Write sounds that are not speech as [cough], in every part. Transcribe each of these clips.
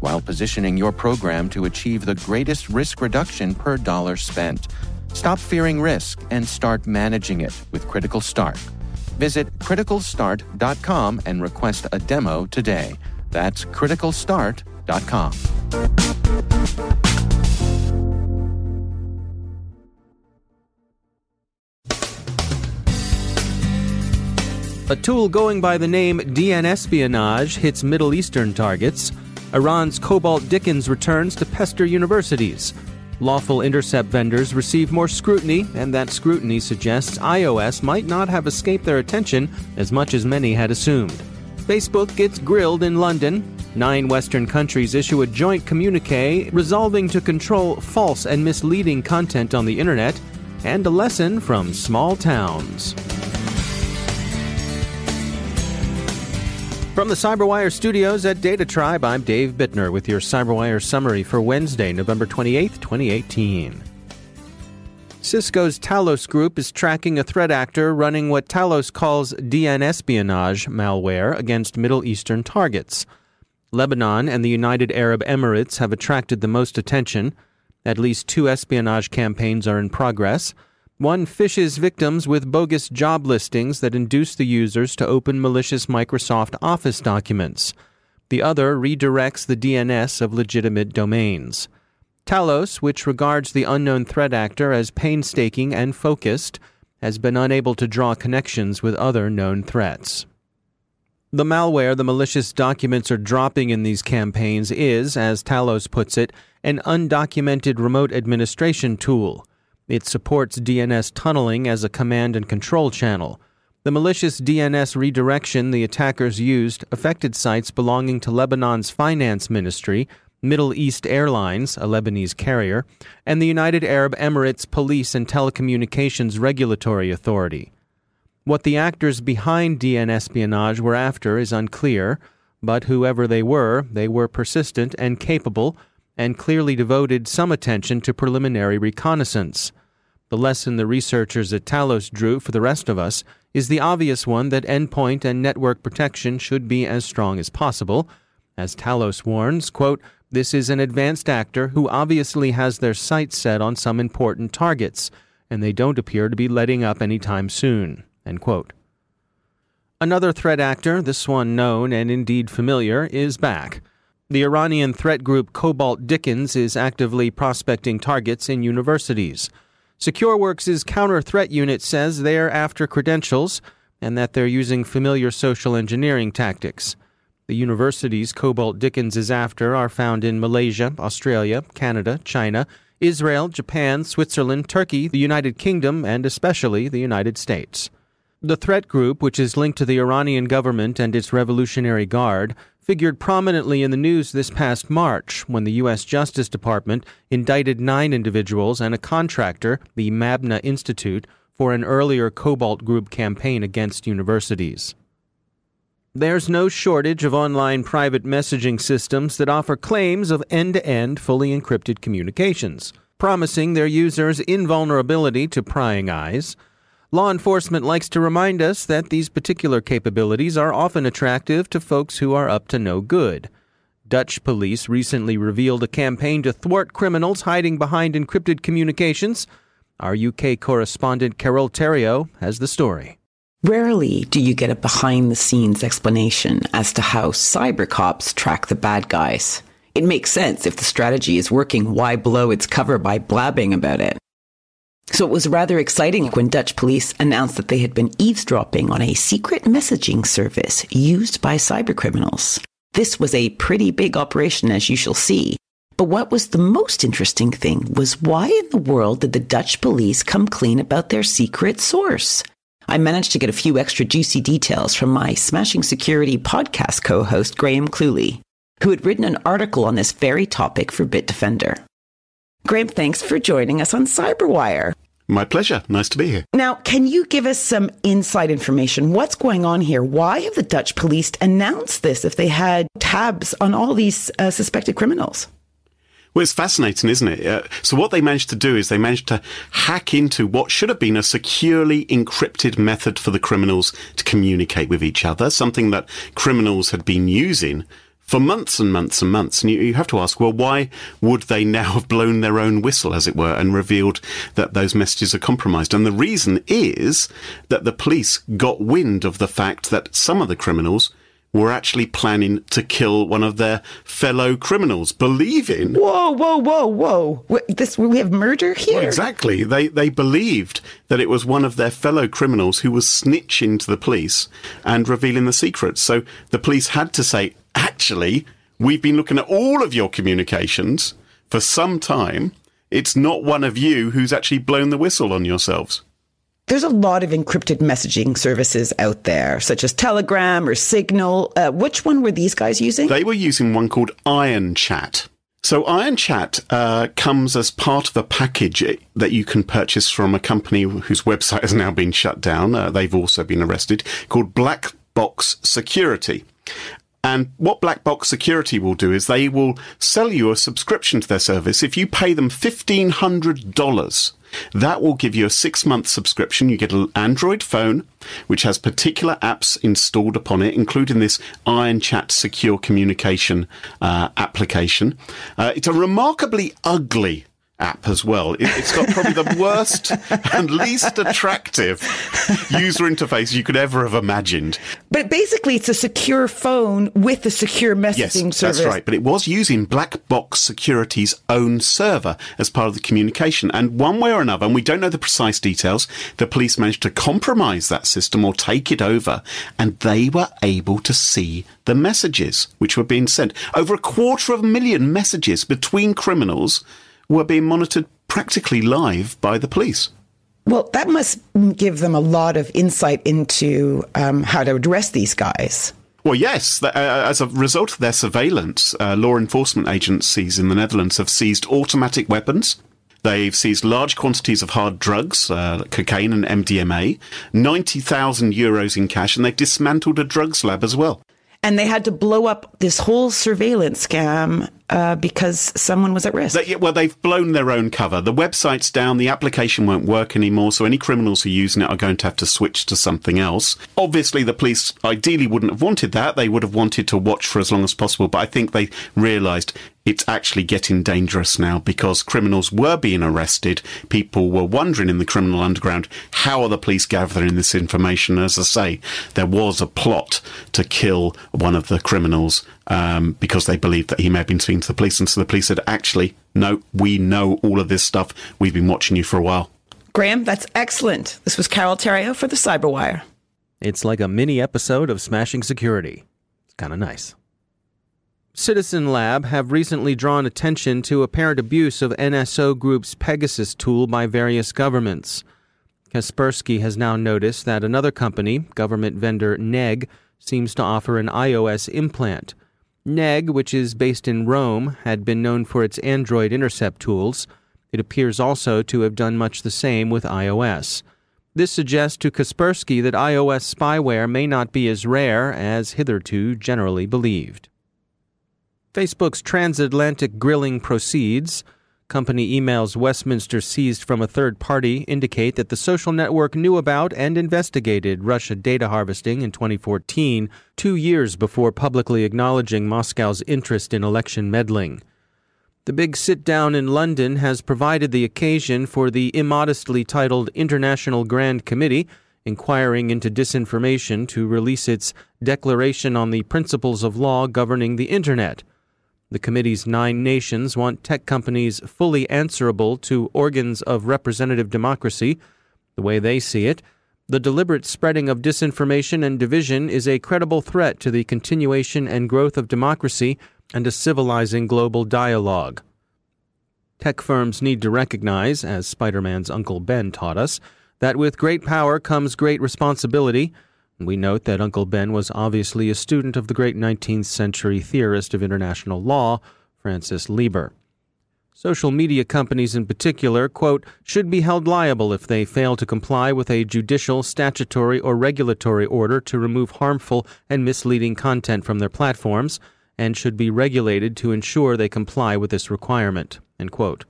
while positioning your program to achieve the greatest risk reduction per dollar spent. Stop fearing risk and start managing it with Critical Start. Visit criticalstart.com and request a demo today. That's criticalstart.com. A tool going by the name DNSpionage hits Middle Eastern targets. Iran's Cobalt Dickens returns to pester universities. Lawful intercept vendors receive more scrutiny, and that scrutiny suggests iOS might not have escaped their attention as much as many had assumed. Facebook gets grilled in London. Nine Western countries issue a joint communique resolving to control false and misleading content on the internet, and a lesson from small towns. From the CyberWire studios at Data Tribe, I'm Dave Bittner with your CyberWire summary for Wednesday, November 28, 2018. Cisco's Talos Group is tracking a threat actor running what Talos calls DNSpionage malware against Middle Eastern targets. Lebanon and the United Arab Emirates have attracted the most attention. At least two espionage campaigns are in progress. One phishes victims with bogus job listings that induce the users to open malicious Microsoft Office documents. The other redirects the DNS of legitimate domains. Talos, which regards the unknown threat actor as painstaking and focused, has been unable to draw connections with other known threats. The malware the malicious documents are dropping in these campaigns is, as Talos puts it, an undocumented remote administration tool. It supports DNS tunneling as a command and control channel. The malicious DNS redirection the attackers used affected sites belonging to Lebanon's finance ministry, Middle East Airlines, a Lebanese carrier, and the United Arab Emirates Police and Telecommunications Regulatory Authority. What the actors behind DNSpionage were after is unclear, but whoever they were, they were persistent and capable and clearly devoted some attention to preliminary reconnaissance. The lesson the researchers at Talos drew for the rest of us is the obvious one that endpoint and network protection should be as strong as possible. As Talos warns, quote, this is an advanced actor who obviously has their sights set on some important targets, and they don't appear to be letting up any time soon. Another threat actor, this one known and indeed familiar, is back. The Iranian threat group Cobalt Dickens is actively prospecting targets in universities. SecureWorks' counter threat unit says they're after credentials and that they're using familiar social engineering tactics. The universities Cobalt Dickens is after are found in Malaysia, Australia, Canada, China, Israel, Japan, Switzerland, Turkey, the United Kingdom, and especially the United States. The threat group, which is linked to the Iranian government and its Revolutionary Guard, figured prominently in the news this past March when the U.S. Justice Department indicted nine individuals and a contractor, the Mabna Institute, for an earlier Cobalt Group campaign against universities. There's no shortage of online private messaging systems that offer claims of end to end fully encrypted communications, promising their users invulnerability to prying eyes Law enforcement likes to remind us that these particular capabilities are often attractive to folks who are up to no good. Dutch police recently revealed a campaign to thwart criminals hiding behind encrypted communications. Our UK correspondent Carole Theriault has the story. Rarely do you get a behind the scenes explanation as to how cyber cops track the bad guys. It makes sense if the strategy is working, why blow its cover by blabbing about it? So it was rather exciting when Dutch police announced that they had been eavesdropping on a secret messaging service used by cybercriminals. This was a pretty big operation, as you shall see. But what was the most interesting thing was why in the world did the Dutch police come clean about their secret source? I managed to get a few extra juicy details from my Smashing Security podcast co host, Graham Cluley, who had written an article on this very topic for Bitdefender. Graham, thanks for joining us on Cyberwire. My pleasure. Nice to be here. Now, can you give us some inside information? What's going on here? Why have the Dutch police announced this if they had tabs on all these uh, suspected criminals? Well, it's fascinating, isn't it? Uh, so what they managed to do is they managed to hack into what should have been a securely encrypted method for the criminals to communicate with each other, something that criminals had been using for months and months and months. And you, you, have to ask, well, why would they now [laughs] have blown their own whistle, as it were, and revealed that those messages are compromised? And the reason is that the police got wind of the fact that some of the criminals were actually planning to kill one of their fellow criminals, believing. Whoa, whoa, whoa, whoa! This we have murder here. Well, exactly. They they believed that it was one of their fellow criminals who was snitching to the police and revealing the secrets. So the police had to say, actually, we've been looking at all of your communications for some time. It's not one of you who's actually blown the whistle on yourselves. There's a lot of encrypted messaging services out there, such as Telegram or Signal. Uh, which one were these guys using? They were using one called Ironchat. So Ironchat uh, comes as part of a package that you can purchase from a company whose website [laughs] has now been shut down. Uh, they've also been arrested, called Black Box Security. And what Black Box Security will do is they will sell you a subscription to their service. If you pay them $1,500, that will give you a six month subscription. You get an Android phone, which has particular apps installed upon it, including this Ironchat secure communication uh, application. Uh, it's a remarkably ugly app as well. It, has got probably the worst and least attractive user interface you could ever have imagined. But basically, it's a secure phone with a secure messaging yes, service. That's right. But it was using Black Box Security's own server as part of the communication. And one way or another, and we don't know the precise details, the police managed to compromise that system or take it over, and they were able to see the messages which were being sent. Over a quarter of a million messages between criminals were being monitored practically live by the police. Well, that must give them a lot of insight into um, how to address these guys. Well, yes. Uh, as a result of their surveillance, uh, law enforcement agencies in the Netherlands have seized automatic weapons. They've seized large quantities of hard drugs, uh, cocaine and MDMA, 90,000 euros in cash, and they've dismantled a drugs lab as well and they had to blow up this whole surveillance scam uh, because someone was at risk. They, well, they've blown their own cover. The website's down. The application won't work anymore. So any criminals who are using it are going to have to switch to something else. Obviously, the police ideally wouldn't have wanted that. They would have wanted to watch for as long as possible. But I think they realised it's actually getting dangerous now because criminals were being arrested. People were wondering in the criminal underground, how are the police gathering this information? As I say, there was a plot to kill one of the criminals um, because they believed that he may have been speaking to the police. And so the police said, actually, no, we know all of this stuff. We've been watching you for a while. Graham, that's excellent. This was Carole Theriault for the Cyberwire. It's like a mini episode of Smashing Security. It's kind of nice. Citizen Lab have recently drawn attention to apparent abuse of NSO Group's Pegasus tool by various governments. Kaspersky has now noticed that another company, government vendor Negg, seems to offer an iOS implant. Negg, which is based in Rome, had been known for its Android intercept tools. It appears also to have done much the same with iOS. This suggests to Kaspersky that iOS spyware may not be as rare as hitherto generally believed. Facebook's transatlantic grilling proceeds. Company emails Westminster seized from a third party indicate that the social network knew about and investigated Russia data harvesting in 2014, two years before publicly acknowledging Moscow's interest in election meddling. The big sit down in London has provided the occasion for the immodestly titled International Grand Committee, inquiring into disinformation, to release its Declaration on the Principles of Law Governing the Internet. The committee's nine nations want tech companies fully answerable to organs of representative democracy. The way they see it, the deliberate spreading of disinformation and division is a credible threat to the continuation and growth of democracy and a civilizing global dialogue. Tech firms need to recognize, as Spider Man's Uncle Ben taught us, that with great power comes great responsibility. We note that Uncle Ben was obviously a student of the great 19th century theorist of international law, Francis Lieber. Social media companies in particular, quote, should be held liable if they fail to comply with a judicial, statutory, or regulatory order to remove harmful and misleading content from their platforms, and should be regulated to ensure they comply with this requirement, end quote.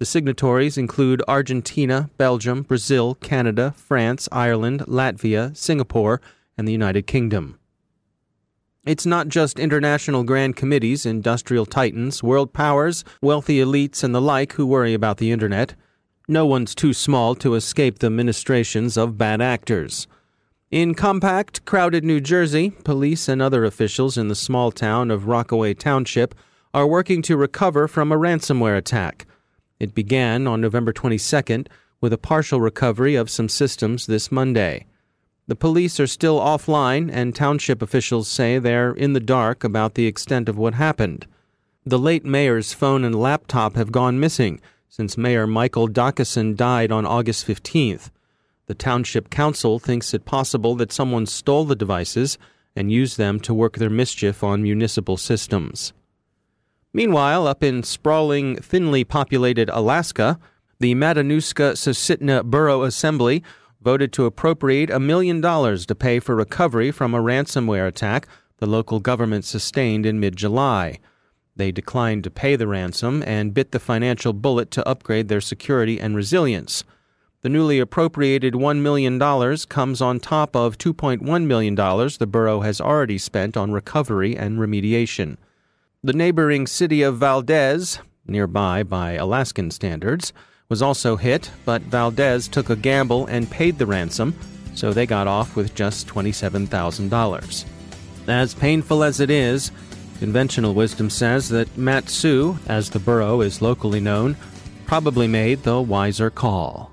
The signatories include Argentina, Belgium, Brazil, Canada, France, Ireland, Latvia, Singapore, and the United Kingdom. It's not just international grand committees, industrial titans, world powers, wealthy elites, and the like who worry about the Internet. No one's too small to escape the ministrations of bad actors. In compact, crowded New Jersey, police and other officials in the small town of Rockaway Township are working to recover from a ransomware attack. It began on November 22nd with a partial recovery of some systems this Monday. The police are still offline, and township officials say they're in the dark about the extent of what happened. The late mayor's phone and laptop have gone missing since Mayor Michael Dachisen died on August 15th. The township council thinks it possible that someone stole the devices and used them to work their mischief on municipal systems. Meanwhile, up in sprawling, thinly populated Alaska, the Matanuska Susitna Borough Assembly voted to appropriate a million dollars to pay for recovery from a ransomware attack the local government sustained in mid July. They declined to pay the ransom and bit the financial bullet to upgrade their security and resilience. The newly appropriated $1 million comes on top of $2.1 million the borough has already spent on recovery and remediation. The neighboring city of Valdez, nearby by Alaskan standards, was also hit, but Valdez took a gamble and paid the ransom, so they got off with just $27,000. As painful as it is, conventional wisdom says that Mat-Su, as the borough is locally known, probably made the wiser call.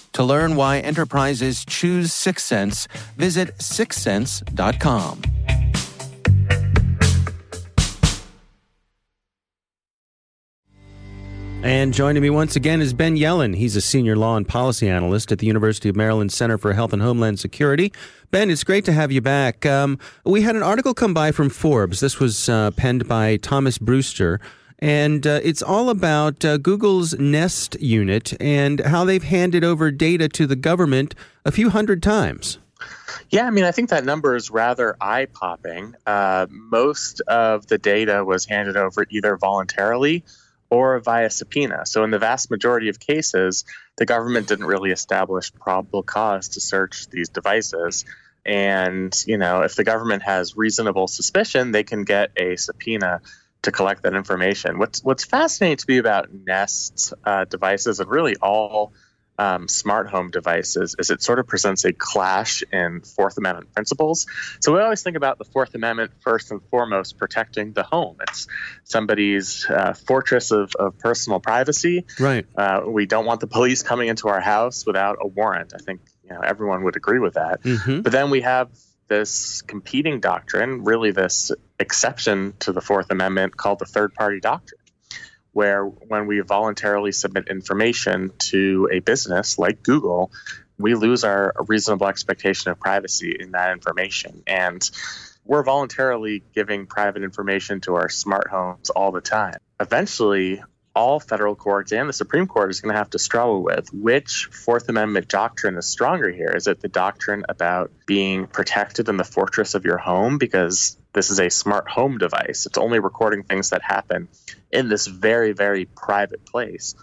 To learn why enterprises choose Syxsense, visit syxsense.com. And joining me once again is Ben Yelin. He's a senior law and policy analyst at the University of Maryland Center for Health and Homeland Security. Ben, it's great to have you back. Um, we had an article come by from Forbes. This was uh, penned by Thomas Brewster. And uh, it's all about uh, Google's Nest unit and how they've handed over data to the government a few hundred times. Yeah, I mean, I think that number is rather eye popping. Uh, most of the data was handed over either voluntarily or via subpoena. So, in the vast majority of cases, the government didn't really establish probable cause to search these devices. And, you know, if the government has reasonable suspicion, they can get a subpoena to collect that information. What's what's fascinating to me about Nest uh, devices and really all um, smart home devices is it sort of presents a clash in Fourth Amendment principles. So we always think about the Fourth Amendment first and foremost protecting the home. It's somebody's uh, fortress of, of personal privacy. Right. Uh, we don't want the police coming into our house without a warrant. I think you know everyone would agree with that. Mm-hmm. But then we have this competing doctrine, really this exception to the Fourth Amendment called the third party doctrine where when we voluntarily submit information to a business like Google, we lose our reasonable expectation of privacy in that information. And we're voluntarily giving private information to our smart homes all the time. Eventually, all federal courts and the Supreme Court is going to have to struggle with which Fourth Amendment doctrine is stronger here. Is it the doctrine about being protected in the fortress of your home because this is a smart home device? It's only recording things that happen in this very, very private place.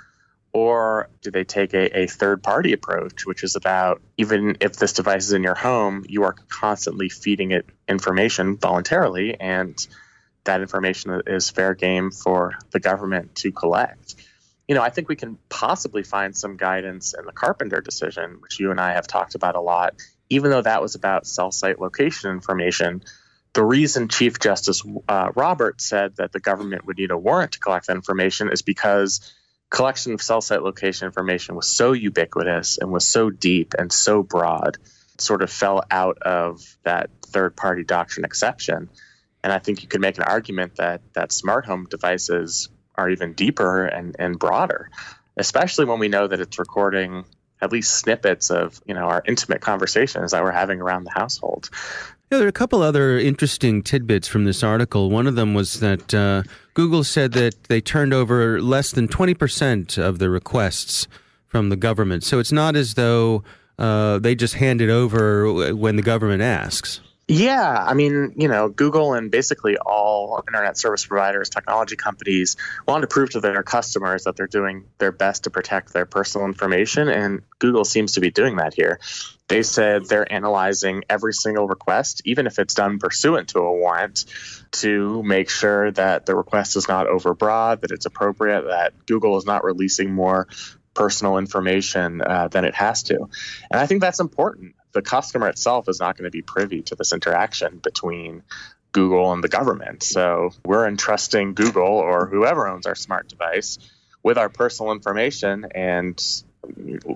Or do they take a, a third party approach, which is about even if this device is in your home, you are constantly feeding it information voluntarily and that information is fair game for the government to collect. You know, I think we can possibly find some guidance in the Carpenter decision, which you and I have talked about a lot, even though that was about cell site location information. The reason Chief Justice uh, Roberts said that the government would need a warrant to collect that information is because collection of cell site location information was so ubiquitous and was so deep and so broad, sort of fell out of that third party doctrine exception. And I think you could make an argument that that smart home devices are even deeper and, and broader, especially when we know that it's recording at least snippets of you know our intimate conversations that we're having around the household. Yeah, there are a couple other interesting tidbits from this article. One of them was that uh, Google said that they turned over less than 20% of the requests from the government. So it's not as though uh, they just hand it over when the government asks. Yeah, I mean, you know, Google and basically all internet service providers, technology companies want to prove to their customers that they're doing their best to protect their personal information, and Google seems to be doing that here. They said they're analyzing every single request, even if it's done pursuant to a warrant, to make sure that the request is not overbroad, that it's appropriate, that Google is not releasing more personal information uh, than it has to. And I think that's important the customer itself is not going to be privy to this interaction between Google and the government. So we're entrusting Google or whoever owns our smart device with our personal information, and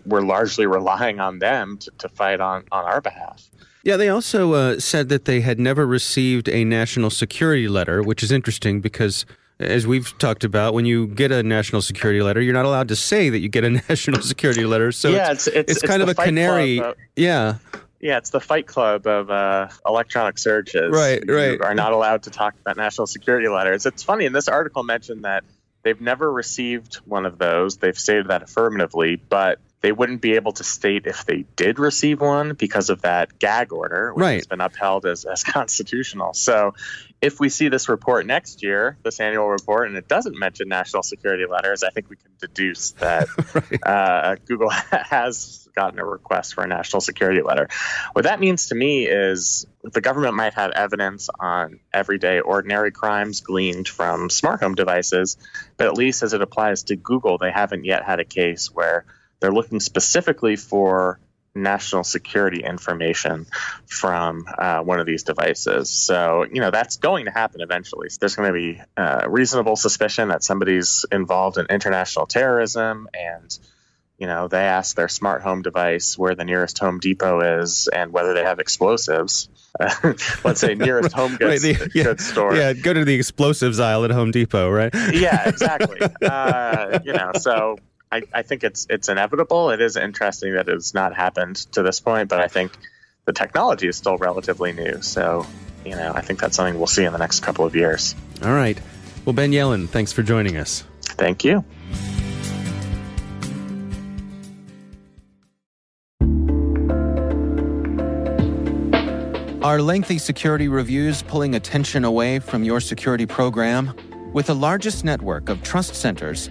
we're largely relying on them to, to fight on, on our behalf. Yeah, they also uh, said that they had never received a national security letter, which is interesting because as we've talked about, when you get a national security letter, you're not allowed to say that you get a [laughs] national security letter. So yeah, it's, it's, it's, it's kind of a canary. Of, yeah. Yeah, it's the fight club of uh, electronic searches. Right, right. You are not allowed to talk about national security letters. It's funny, and this article mentioned that they've never received one of those. They've stated that affirmatively, but they wouldn't be able to state if they did receive one because of that gag order, which right. has been upheld as, as [laughs] constitutional. So if we see this report next year, this annual report, and it doesn't mention national security letters, I think we can deduce [laughs] that right. uh, Google [laughs] has gotten a request for a national security letter. What that means to me is the government might have evidence on everyday ordinary crimes gleaned from smart home devices, but at least as it applies to Google, they haven't yet had a case where they're looking specifically for national security information from uh, one of these devices. So, you know, that's going to happen eventually. There's going to be uh, reasonable suspicion that somebody's involved in international terrorism and you know, they ask their smart home device where the nearest Home Depot is and whether they have explosives. [laughs] let's say nearest [laughs] home goods, right, the, yeah, goods store. Yeah, go to the explosives aisle at Home Depot, right? yeah, exactly. [laughs] uh, you know, so I, I think it's it's inevitable. It is interesting that it's not happened to this point, but I think the technology is still relatively new. So, you know, I think that's something we'll see in the next couple of years. All right. Well, Ben Yelin, thanks for joining us. Thank you. Are lengthy security reviews pulling attention away from your security program? With the largest network of trust centers,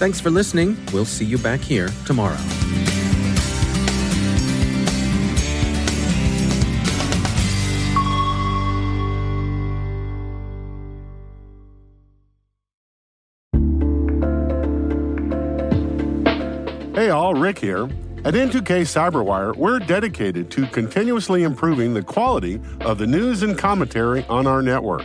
Thanks for listening. We'll see you back here tomorrow. Hey all, Rick here. At N2K Cyberwire, we're dedicated to continuously improving the quality of the news and commentary on our network.